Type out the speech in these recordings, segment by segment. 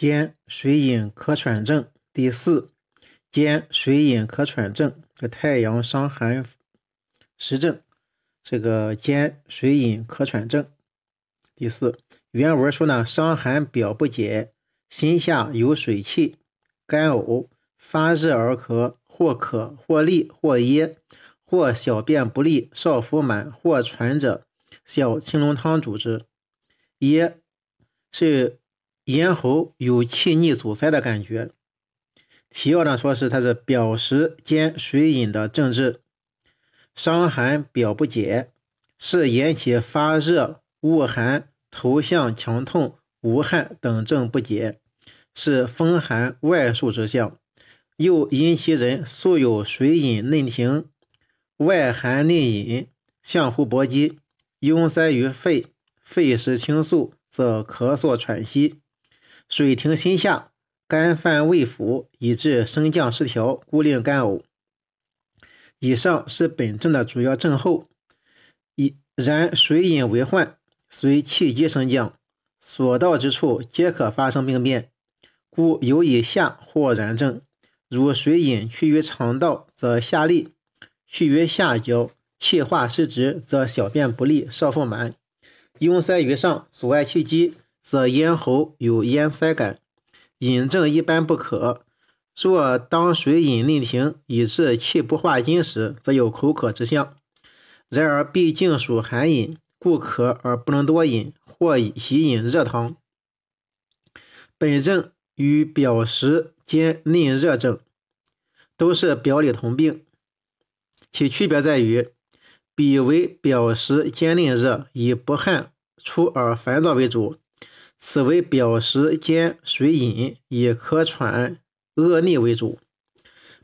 兼水饮咳喘症第四，兼水饮咳喘症的太阳伤寒实症。这个兼水饮咳喘症第四，原文说呢，伤寒表不解，心下有水气，干呕，发热而咳，或渴或利或噎，或小便不利，少腹满或喘者，小青龙汤主之。噎是。咽喉有气逆阻塞的感觉，提要呢说是它是表实兼水饮的症治，伤寒表不解，是引起发热、恶寒、头项强痛、无汗等症不解，是风寒外束之象，又因其人素有水饮内停、外寒内饮、相互搏击，壅塞于肺，肺湿清肃，则咳嗽喘息。水停心下，肝犯胃腑，以致升降失调，故令干呕。以上是本症的主要症候。一然水饮为患，随气机升降，所到之处皆可发生病变，故有以下或然症：如水饮去于肠道，则下利；去于下焦，气化失职，则小便不利，少腹满；壅塞于上，阻碍气机。则咽喉有咽塞感，饮症一般不渴。若当水饮内停，以致气不化津时，则有口渴之象。然而毕竟属寒饮，故渴而不能多饮，或喜饮热汤。本症与表实兼内热症都是表里同病，其区别在于，彼为表实兼内热，以不汗出而烦躁为主。此为表实兼水饮，以咳喘恶逆为主。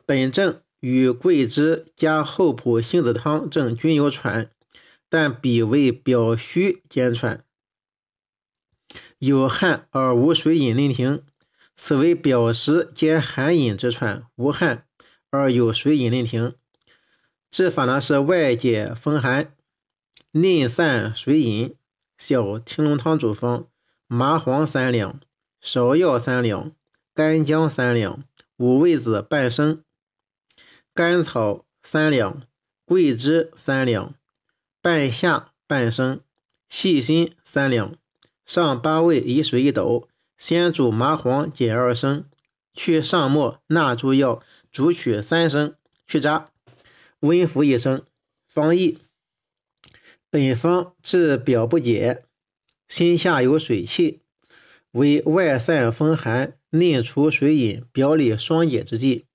本症与桂枝加厚朴杏子汤症均有喘，但彼为表虚兼喘，有汗而无水饮令停。此为表实兼寒饮之喘，无汗而有水饮令停。治法呢是外解风寒，内散水饮，小青龙汤主方。麻黄三两，芍药三两，干姜三两，五味子半升，甘草三两，桂枝三两，半夏半升，细辛三两。上八味以水一斗，先煮麻黄减二升，去上末，纳诸药，煮取三升，去渣，温服一升。方义：本方治表不解。心下有水气，为外散风寒、内除水饮、表里双解之剂。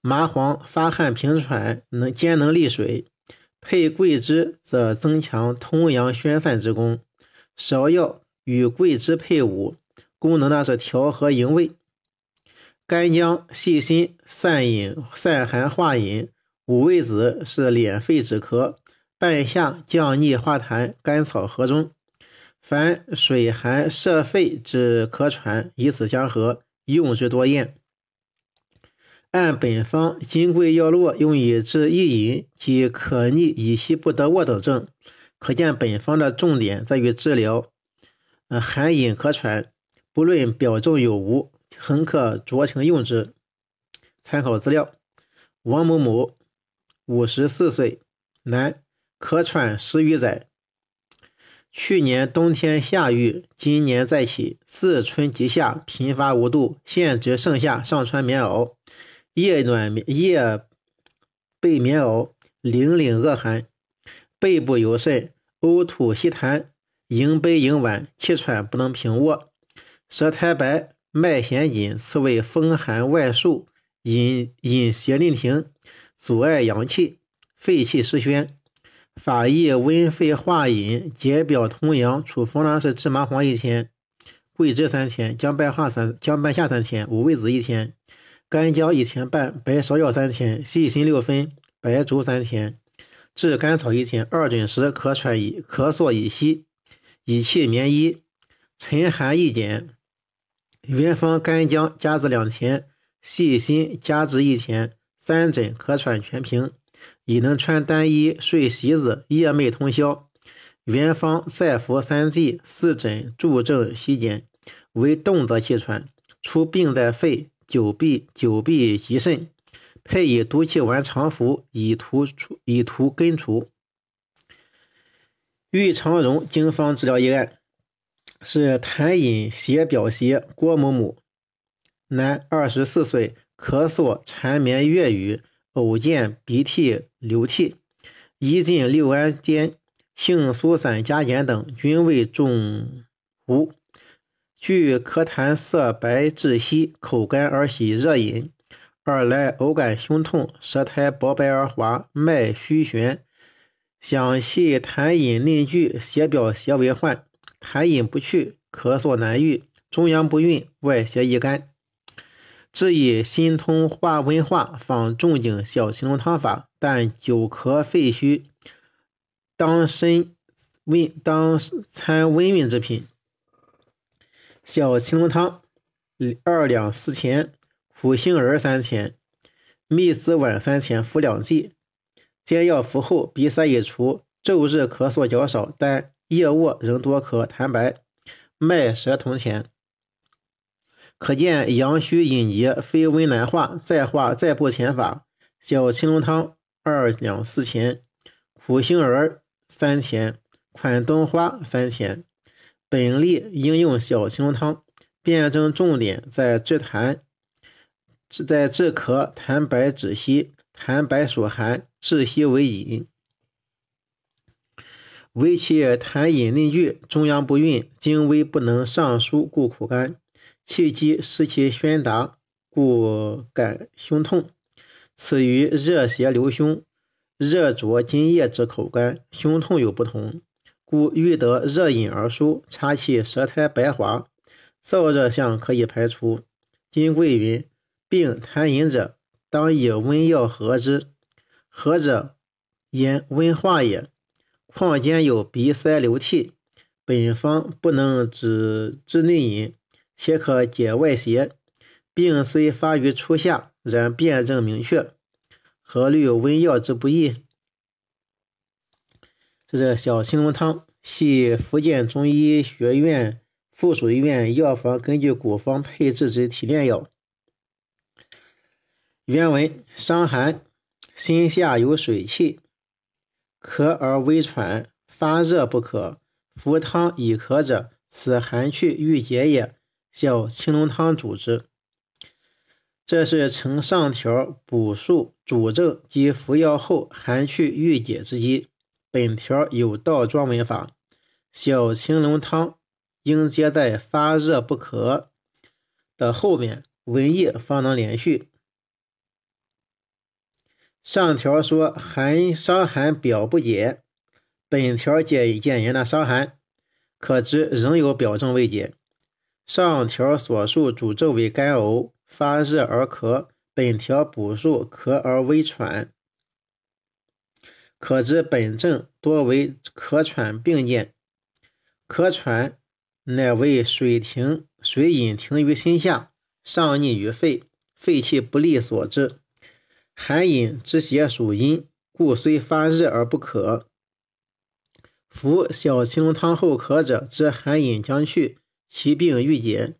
麻黄发汗平喘，能兼能利水；配桂枝，则增强通阳宣散之功。芍药与桂枝配伍，功能呢是调和营卫。干姜、细辛散饮、散寒化饮。五味子是敛肺止咳。半夏降逆化痰。甘草合中。凡水寒涉肺之咳喘，以此相合，用之多厌。按本方金匮要络，用以治易饮及可逆以息不得卧等症。可见本方的重点在于治疗呃寒饮咳喘，不论表症有无，恒可酌情用之。参考资料：王某某，五十四岁，男，咳喘十余载。去年冬天下雨，今年再起，自春及夏频发无度，现值盛夏上穿棉袄，夜暖夜被棉袄，凛凛恶寒，背部有甚，呕吐稀痰，迎杯迎碗，气喘不能平卧，舌苔白，脉弦紧，此为风寒外束，饮饮邪令停，阻碍阳气，肺气失宣。法益温肺化饮，解表通阳。处方呢是芝麻黄一千，桂枝三千，姜半夏三姜半夏三千，五味子一千，干姜一千半，白芍药三千，细辛六分，白术三千，炙甘草一千。二诊时咳喘以咳嗽已息，以气绵衣，沉寒易减。原方干姜加至两钱，细辛加之一钱。三诊咳喘全平。已能穿单衣睡席子，夜寐通宵。原方再服三剂，四诊助症息减。为动则气喘，除病在肺，久闭久闭及肾，配以毒气丸常服，以图除以图根除。玉长荣经方治疗一案，是痰饮邪表邪郭某某，男，二十四岁，咳嗽缠绵月余，偶见鼻涕流涕，一进六安间，性苏散加碱等均未中无。据咳痰色白质稀，口干而喜热饮。二来偶感胸痛，舌苔薄白而滑，脉虚弦。想系痰饮内聚，血表邪为患，痰饮不去，咳嗽难愈，中阳不运，外邪易干。治以心通化温化，仿仲景小青龙汤法，但久咳肺虚，当参温当参温润之品。小青龙汤二两四钱，苦杏仁三钱，蜜丝丸三钱，服两剂。煎药服后，鼻塞已除，昼日咳嗽较少，但夜卧仍多咳痰白，脉舌同前。可见阳虚阴结，非温难化，再化再不前法。小青龙汤二两四钱，苦杏仁三钱，款冬花三钱。本例应用小青龙汤，辨证重点在治痰，在治咳痰白止息。痰白属寒，窒息为饮。为其痰饮内聚，中央不运，精微不能上输，故苦干；气机失其宣达，故感胸痛。此与热邪流胸、热灼津液之口干、胸痛有不同，故欲得热饮而舒，察其舌苔白滑，燥热象可以排除。金匮云：病痰饮者。当以温药和之，和者言温化也。况兼有鼻塞流涕，本方不能止治内饮，且可解外邪。病虽发于初夏，然辨证明确，何虑温药之不易？这是小青龙汤，系福建中医学院附属医院药房根据古方配制之提炼药。原文：伤寒，心下有水气，咳而微喘，发热不可。服汤以咳者，此寒去郁结也。小青龙汤主之。这是呈上条补述主症及服药后寒去郁结之机。本条有倒装文法，小青龙汤应接在发热不咳的后面，文意方能连续。上条说寒伤寒表不解，本条解检验的伤寒，可知仍有表症未解。上条所述主症为干呕、发热而咳，本条补述咳而微喘，可知本症多为咳喘并见。咳喘乃为水停水饮停于心下，上逆于肺，肺气不利所致。寒饮之邪属阴，故虽发热而不可。服小青龙汤后咳者，知寒饮将去，其病愈解。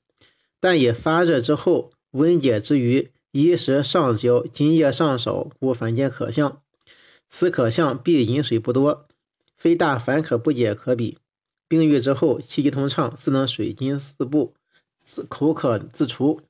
但以发热之后温解之余，衣食上焦，津液上少，故反见可象。此可象必饮水不多，非大烦渴不解可比。病愈之后，气机通畅，自能水津四布，口渴自除。